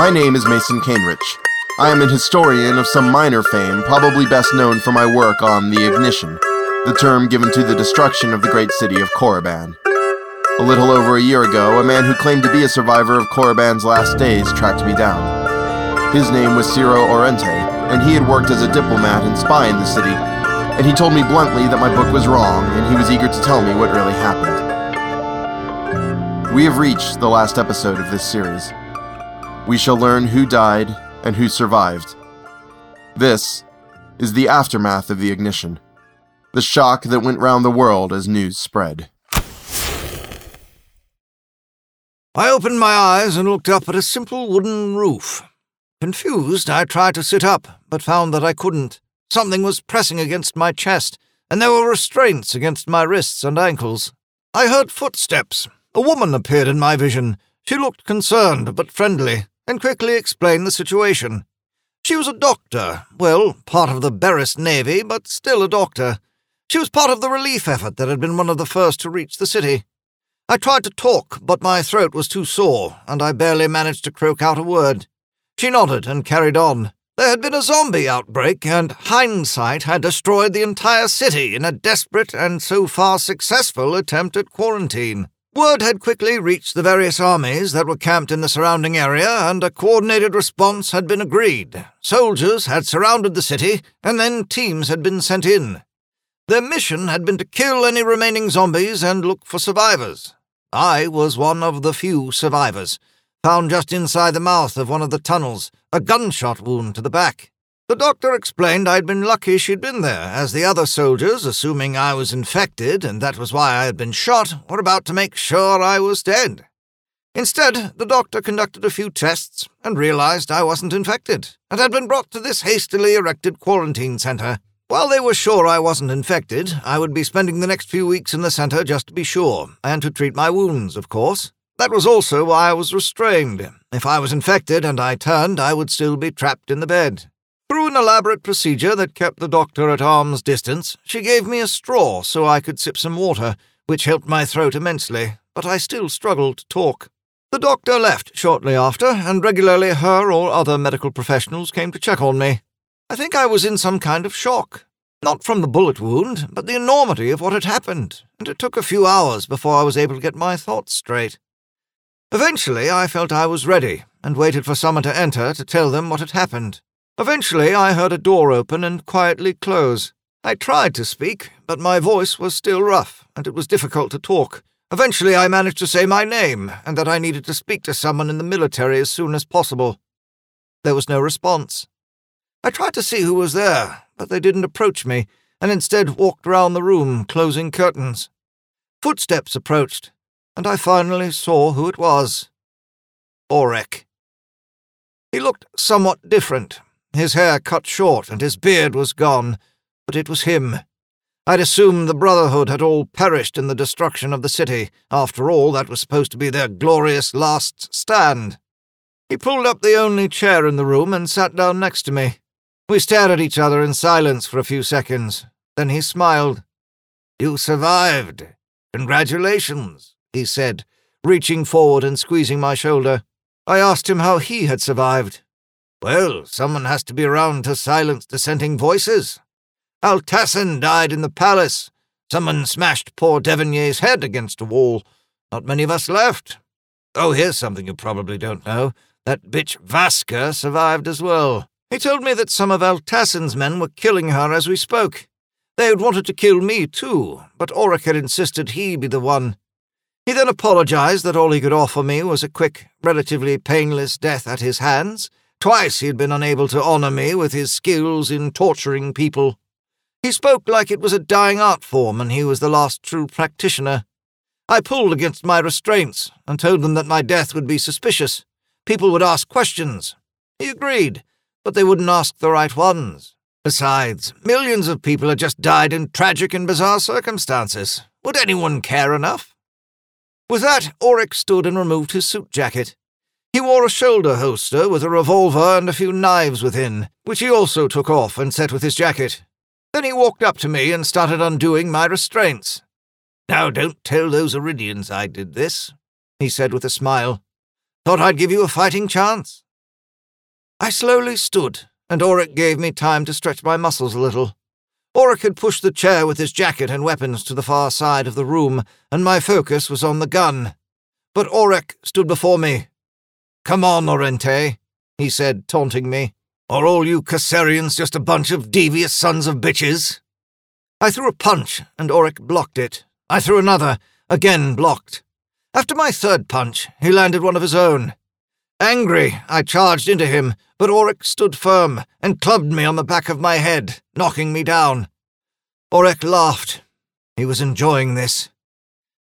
My name is Mason Cainrich. I am an historian of some minor fame, probably best known for my work on the Ignition, the term given to the destruction of the great city of Corraban. A little over a year ago, a man who claimed to be a survivor of Corraban's last days tracked me down. His name was Ciro Aurrente, and he had worked as a diplomat and spy in the city, and he told me bluntly that my book was wrong, and he was eager to tell me what really happened. We have reached the last episode of this series. We shall learn who died and who survived. This is the aftermath of the ignition, the shock that went round the world as news spread. I opened my eyes and looked up at a simple wooden roof. Confused, I tried to sit up, but found that I couldn't. Something was pressing against my chest, and there were restraints against my wrists and ankles. I heard footsteps. A woman appeared in my vision. She looked concerned but friendly, and quickly explained the situation. She was a doctor, well, part of the Beres Navy, but still a doctor. She was part of the relief effort that had been one of the first to reach the city. I tried to talk, but my throat was too sore, and I barely managed to croak out a word. She nodded and carried on. There had been a zombie outbreak, and hindsight had destroyed the entire city in a desperate and so far successful attempt at quarantine. Word had quickly reached the various armies that were camped in the surrounding area, and a coordinated response had been agreed. Soldiers had surrounded the city, and then teams had been sent in. Their mission had been to kill any remaining zombies and look for survivors. I was one of the few survivors, found just inside the mouth of one of the tunnels, a gunshot wound to the back. The doctor explained I'd been lucky she'd been there, as the other soldiers, assuming I was infected and that was why I had been shot, were about to make sure I was dead. Instead, the doctor conducted a few tests and realized I wasn't infected and had been brought to this hastily erected quarantine center. While they were sure I wasn't infected, I would be spending the next few weeks in the center just to be sure, and to treat my wounds, of course. That was also why I was restrained. If I was infected and I turned, I would still be trapped in the bed. Through an elaborate procedure that kept the doctor at arm's distance, she gave me a straw so I could sip some water, which helped my throat immensely, but I still struggled to talk. The doctor left shortly after, and regularly her or other medical professionals came to check on me. I think I was in some kind of shock. Not from the bullet wound, but the enormity of what had happened, and it took a few hours before I was able to get my thoughts straight. Eventually, I felt I was ready, and waited for someone to enter to tell them what had happened. Eventually, I heard a door open and quietly close. I tried to speak, but my voice was still rough, and it was difficult to talk. Eventually, I managed to say my name, and that I needed to speak to someone in the military as soon as possible. There was no response. I tried to see who was there, but they didn't approach me, and instead walked round the room, closing curtains. Footsteps approached, and I finally saw who it was. Orek. He looked somewhat different. His hair cut short, and his beard was gone, but it was him. I'd assumed the Brotherhood had all perished in the destruction of the city. After all, that was supposed to be their glorious last stand. He pulled up the only chair in the room and sat down next to me. We stared at each other in silence for a few seconds. Then he smiled. You survived. Congratulations, he said, reaching forward and squeezing my shoulder. I asked him how he had survived. Well, someone has to be around to silence dissenting voices. Altassin died in the palace. Someone smashed poor Devonier's head against a wall. Not many of us left. Oh, here's something you probably don't know. That bitch Vasker survived as well. He told me that some of Altassin's men were killing her as we spoke. They had wanted to kill me, too, but had insisted he be the one. He then apologized that all he could offer me was a quick, relatively painless death at his hands. Twice he had been unable to honor me with his skills in torturing people. He spoke like it was a dying art form and he was the last true practitioner. I pulled against my restraints and told them that my death would be suspicious. People would ask questions. He agreed, but they wouldn't ask the right ones. Besides, millions of people had just died in tragic and bizarre circumstances. Would anyone care enough? With that, Orek stood and removed his suit jacket. He wore a shoulder holster with a revolver and a few knives within, which he also took off and set with his jacket. Then he walked up to me and started undoing my restraints. Now don't tell those Eridians I did this, he said with a smile. Thought I'd give you a fighting chance. I slowly stood, and Oric gave me time to stretch my muscles a little. Oric had pushed the chair with his jacket and weapons to the far side of the room, and my focus was on the gun. But Oric stood before me. Come on, Aurrente, he said, taunting me. Are all you Kassarians just a bunch of devious sons of bitches? I threw a punch, and Oric blocked it. I threw another, again blocked. After my third punch, he landed one of his own. Angry, I charged into him, but Oric stood firm and clubbed me on the back of my head, knocking me down. Oric laughed. He was enjoying this.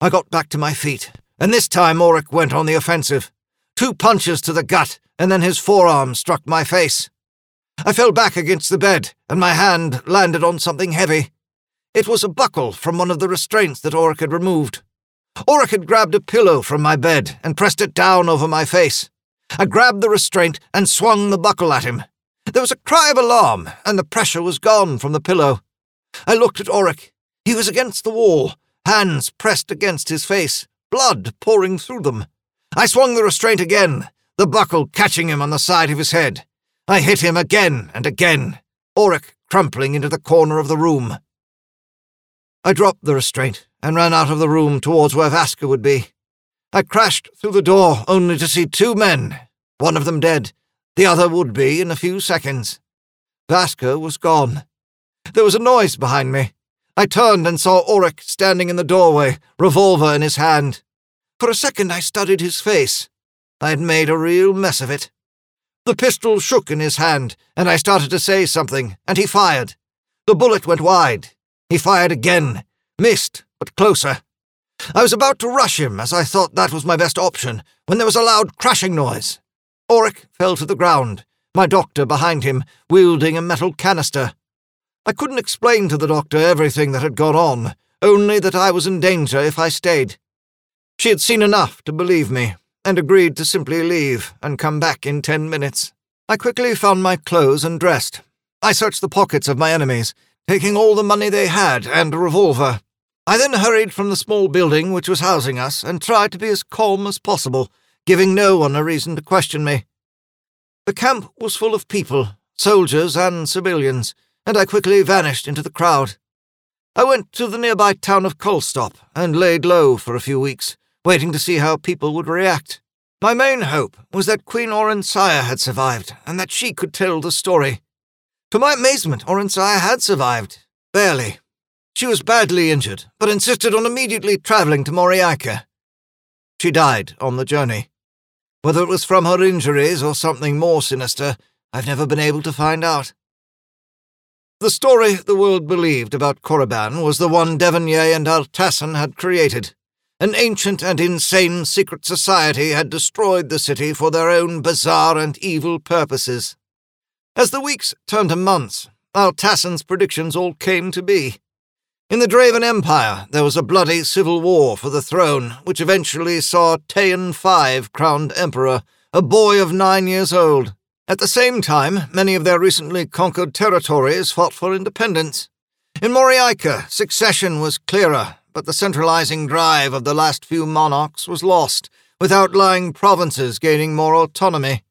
I got back to my feet, and this time Oric went on the offensive. Two punches to the gut, and then his forearm struck my face. I fell back against the bed, and my hand landed on something heavy. It was a buckle from one of the restraints that Oric had removed. Oric had grabbed a pillow from my bed and pressed it down over my face. I grabbed the restraint and swung the buckle at him. There was a cry of alarm, and the pressure was gone from the pillow. I looked at Oric. He was against the wall, hands pressed against his face, blood pouring through them. I swung the restraint again, the buckle catching him on the side of his head. I hit him again and again, Oric crumpling into the corner of the room. I dropped the restraint and ran out of the room towards where Vasker would be. I crashed through the door only to see two men, one of them dead, the other would be in a few seconds. Vasker was gone. There was a noise behind me. I turned and saw Oric standing in the doorway, revolver in his hand. For a second I studied his face. I had made a real mess of it. The pistol shook in his hand, and I started to say something, and he fired. The bullet went wide. He fired again, missed, but closer. I was about to rush him, as I thought that was my best option, when there was a loud crashing noise. Oric fell to the ground, my doctor behind him, wielding a metal canister. I couldn't explain to the doctor everything that had gone on, only that I was in danger if I stayed. She had seen enough to believe me, and agreed to simply leave and come back in ten minutes. I quickly found my clothes and dressed. I searched the pockets of my enemies, taking all the money they had and a revolver. I then hurried from the small building which was housing us and tried to be as calm as possible, giving no one a reason to question me. The camp was full of people, soldiers and civilians, and I quickly vanished into the crowd. I went to the nearby town of Kolstop and laid low for a few weeks, waiting to see how people would react. My main hope was that Queen Orencia had survived and that she could tell the story. To my amazement, Orencia had survived. Barely. She was badly injured, but insisted on immediately travelling to Moriaika. She died on the journey. Whether it was from her injuries or something more sinister, I've never been able to find out. The story the world believed about Corraban was the one Devannier and Altassan had created. An ancient and insane secret society had destroyed the city for their own bizarre and evil purposes. As the weeks turned to months, Altassan's predictions all came to be. In the Draven Empire, there was a bloody civil war for the throne, which eventually saw Tayan V crowned emperor, a boy of nine years old. At the same time, many of their recently conquered territories fought for independence. In Moriaika, succession was clearer, but the centralizing drive of the last few monarchs was lost, with outlying provinces gaining more autonomy.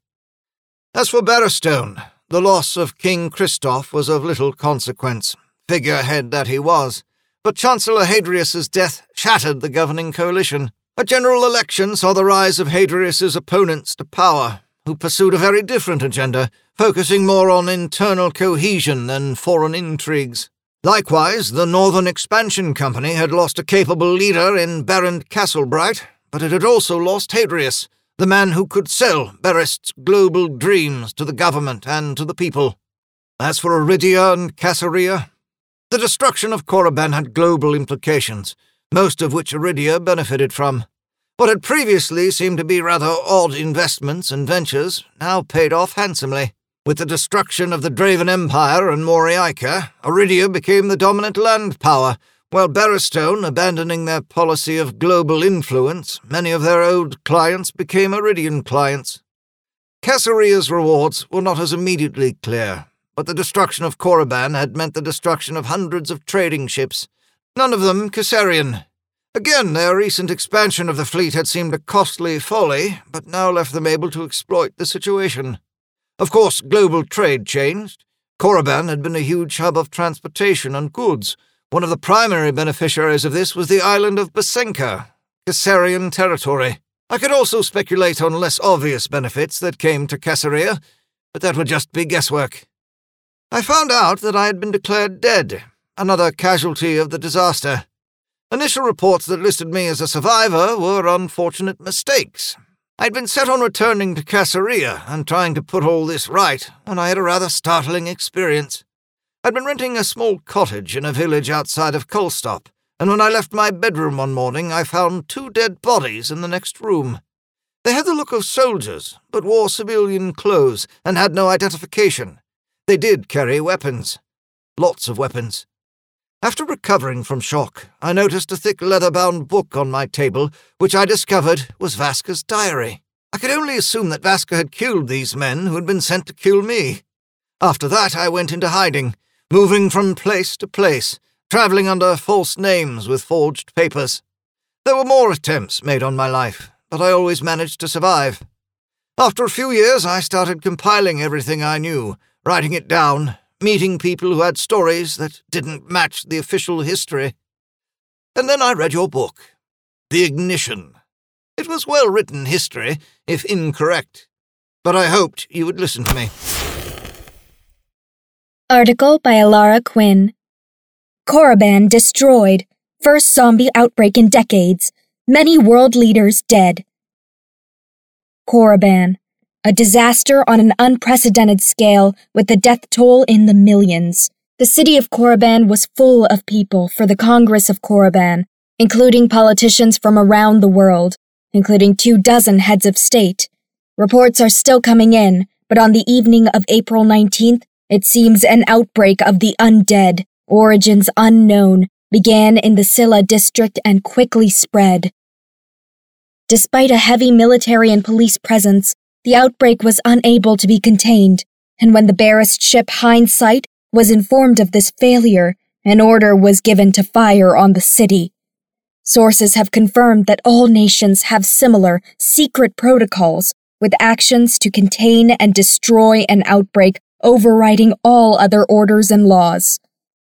As for Barristone, the loss of King Christoph was of little consequence figurehead that he was, but Chancellor Hadrius's death shattered the governing coalition. A general election saw the rise of Hadrius's opponents to power, who pursued a very different agenda, focusing more on internal cohesion than foreign intrigues. Likewise, the Northern Expansion Company had lost a capable leader in Baron Castlebright, but it had also lost Hadrius, the man who could sell Berest's global dreams to the government and to the people. As for Aridia and Caesarea, the destruction of Corraban had global implications, most of which Aridia benefited from. What had previously seemed to be rather odd investments and ventures now paid off handsomely. With the destruction of the Draven Empire and Moriaika, Aridia became the dominant land power, while Barristone, abandoning their policy of global influence, many of their old clients became Aridian clients. Caesaria's rewards were not as immediately clear, but the destruction of Corraban had meant the destruction of hundreds of trading ships, none of them Kassarian. Again, their recent expansion of the fleet had seemed a costly folly, but now left them able to exploit the situation. Of course, global trade changed. Corraban had been a huge hub of transportation and goods. One of the primary beneficiaries of this was the island of Basenka, Caesarian territory. I could also speculate on less obvious benefits that came to Caesarea, but that would just be guesswork. I found out that I had been declared dead, another casualty of the disaster. Initial reports that listed me as a survivor were unfortunate mistakes. I'd been set on returning to Caesarea and trying to put all this right when I had a rather startling experience. I'd been renting a small cottage in a village outside of Kulstop, and when I left my bedroom one morning, I found two dead bodies in the next room. They had the look of soldiers, but wore civilian clothes and had no identification. They did carry weapons. Lots of weapons. After recovering from shock, I noticed a thick leather bound book on my table, which I discovered was Vasker's diary. I could only assume that Vasker had killed these men who had been sent to kill me. After that, I went into hiding, moving from place to place, travelling under false names with forged papers. There were more attempts made on my life, but I always managed to survive. After a few years, I started compiling everything I knew, writing it down, meeting people who had stories that didn't match the official history. And then I read your book, The Ignition. It was well written history, if incorrect, but I hoped you would listen to me. Article by Ellara Quin. Corraban destroyed. First zombie outbreak in decades. Many world leaders dead. Corraban. A disaster on an unprecedented scale with the death toll in the millions. The city of Corraban was full of people for the Congress of Corraban, including politicians from around the world, including two dozen heads of state. Reports are still coming in, but on the evening of April 19th, it seems an outbreak of the undead, origins unknown, began in the Silla district and quickly spread. Despite a heavy military and police presence, the outbreak was unable to be contained, and when the Barist ship Hindsight was informed of this failure, an order was given to fire on the city. Sources have confirmed that all nations have similar, secret protocols with actions to contain and destroy an outbreak overriding all other orders and laws.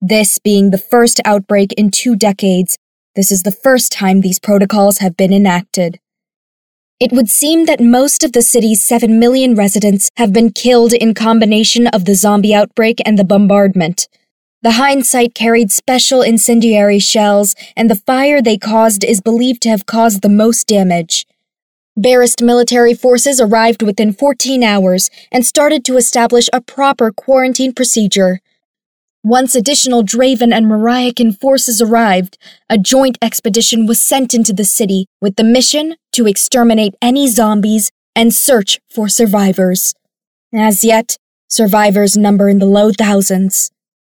This being the first outbreak in two decades, this is the first time these protocols have been enacted. It would seem that most of the city's 7 million residents have been killed in combination of the zombie outbreak and the bombardment. The Hindsight carried special incendiary shells, and the fire they caused is believed to have caused the most damage. Barist military forces arrived within 14 hours and started to establish a proper quarantine procedure. Once additional Draven and Mariacan forces arrived, a joint expedition was sent into the city with the mission to exterminate any zombies and search for survivors. As yet, survivors number in the low thousands.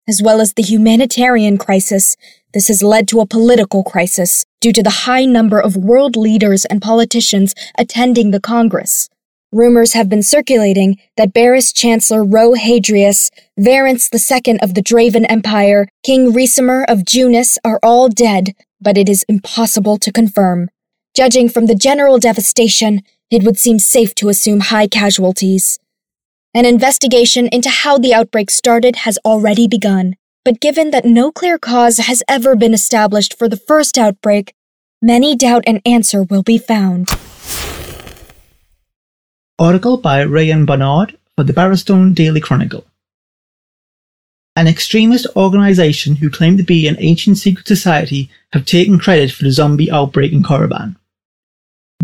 As well as the humanitarian crisis, this has led to a political crisis due to the high number of world leaders and politicians attending the Congress. Rumors have been circulating that Barris Chancellor Ro Hadrius, Varence II of the Draven Empire, King Resimer of Junis are all dead, but it is impossible to confirm. Judging from the general devastation, it would seem safe to assume high casualties. An investigation into how the outbreak started has already begun, but given that no clear cause has ever been established for the first outbreak, many doubt an answer will be found. Article by Ryan Barnard for the Barrowstone Daily Chronicle. An extremist organization who claim to be an ancient secret society have taken credit for the zombie outbreak in Corraban.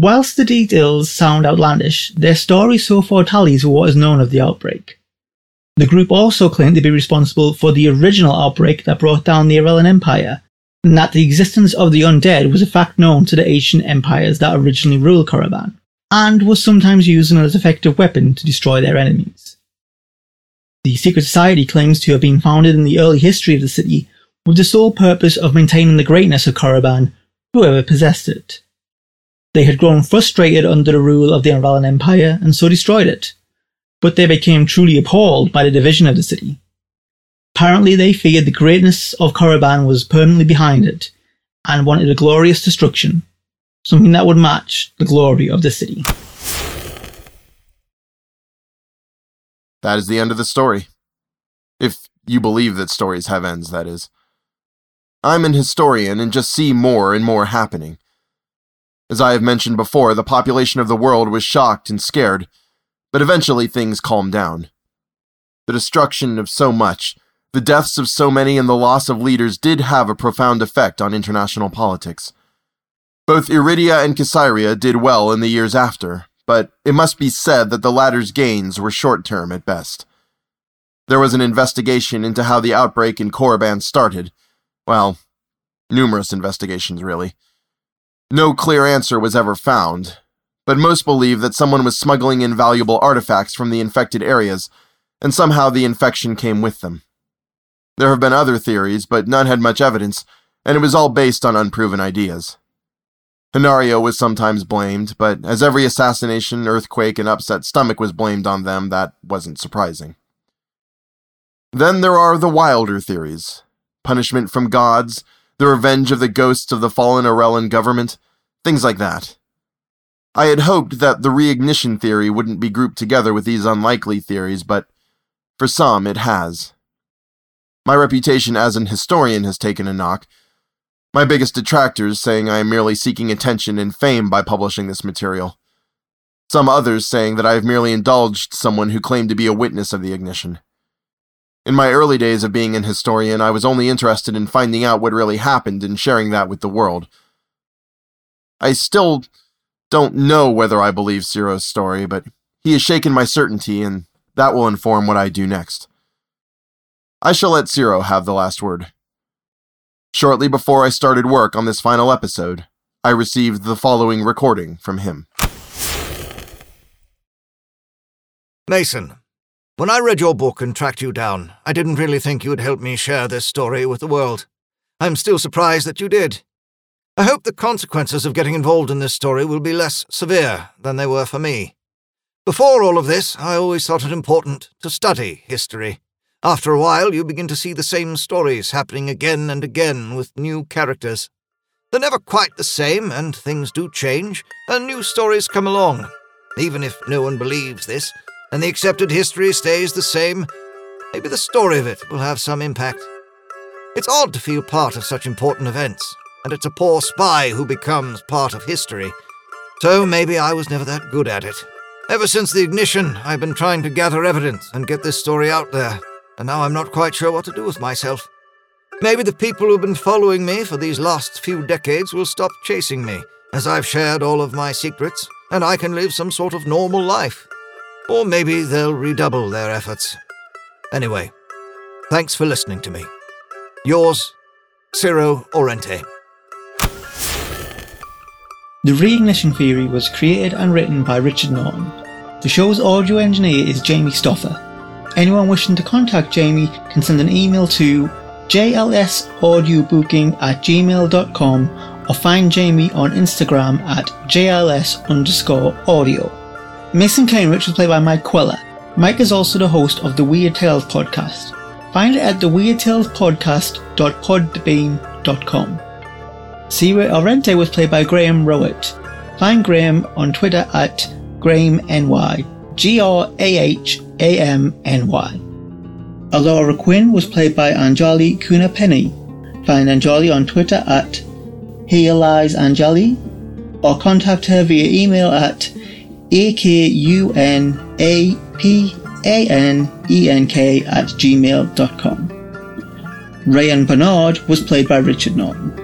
Whilst the details sound outlandish, their story so far tallies with what is known of the outbreak. The group also claimed to be responsible for the original outbreak that brought down the Arellan Empire, and that the existence of the undead was a fact known to the ancient empires that originally ruled Corraban and was sometimes used as an effective weapon to destroy their enemies. The secret society claims to have been founded in the early history of the city with the sole purpose of maintaining the greatness of Corraban, whoever possessed it. They had grown frustrated under the rule of the Arellan Empire and so destroyed it, but they became truly appalled by the division of the city. Apparently, they feared the greatness of Corraban was permanently behind it and wanted a glorious destruction something that would match the glory of the city. that is the end of the story. If you believe that stories have ends, that is. I'm an historian and just see more and more happening. As I have mentioned before, the population of the world was shocked and scared, but eventually things calmed down. The destruction of so much, the deaths of so many, and the loss of leaders did have a profound effect on international politics. Both Iridia and Caesarea did well in the years after, but it must be said that the latter's gains were short term at best. There was an investigation into how the outbreak in Corraban started. Well, numerous investigations, really. No clear answer was ever found, but most believe that someone was smuggling in valuable artifacts from the infected areas, and somehow the infection came with them. There have been other theories, but none had much evidence, and it was all based on unproven ideas. Henario was sometimes blamed, but as every assassination, earthquake, and upset stomach was blamed on them, that wasn't surprising. Then there are the wilder theories punishment from gods, the revenge of the ghosts of the fallen Aurelian government, things like that. I had hoped that the reignition theory wouldn't be grouped together with these unlikely theories, but for some it has. My reputation as an historian has taken a knock, my biggest detractors saying I am merely seeking attention and fame by publishing this material. Some others saying that I have merely indulged someone who claimed to be a witness of the ignition. In my early days of being an historian, I was only interested in finding out what really happened and sharing that with the world. I still don't know whether I believe Ciro's story, but he has shaken my certainty, and that will inform what I do next. I shall let Ciro have the last word. Shortly before I started work on this final episode, I received the following recording from him. Mason, when I read your book and tracked you down, I didn't really think you would help me share this story with the world. I'm still surprised that you did. I hope the consequences of getting involved in this story will be less severe than they were for me. Before all of this, I always thought it important to study history. After a while, you begin to see the same stories happening again and again with new characters. They're never quite the same, and things do change, and new stories come along. Even if no one believes this, and the accepted history stays the same, maybe the story of it will have some impact. It's odd to feel part of such important events, and it's a poor spy who becomes part of history. So maybe I was never that good at it. Ever since the ignition, I've been trying to gather evidence and get this story out there and now I'm not quite sure what to do with myself. Maybe the people who've been following me for these last few decades will stop chasing me, as I've shared all of my secrets, and I can live some sort of normal life. Or maybe they'll redouble their efforts. Anyway, thanks for listening to me. Yours, Ciro Aurrente. The Reignition Theory was created and written by Richard Norton. The show's audio engineer is Jamie Stoffer. Anyone wishing to contact Jamie can send an email to jlsaudioBooking at gmail.com or find Jamie on Instagram at jls underscore audio. Mason Cainrich was played by Mike Cuellar. Mike is also the host of the Weird Tales podcast. Find it at the weirdtalespodcast.podbean.com. Ciro Aurrente was played by Graham Rowat. Find Graham on Twitter at GrahamNY. G R A H A M N Y. Ellara Quin was played by Anjali Kunapaneni. Find Anjali on Twitter at Here Lies Anjali or contact her via email at akunapaneNk at gmail.com. Rayan Bernard was played by Richard Norton.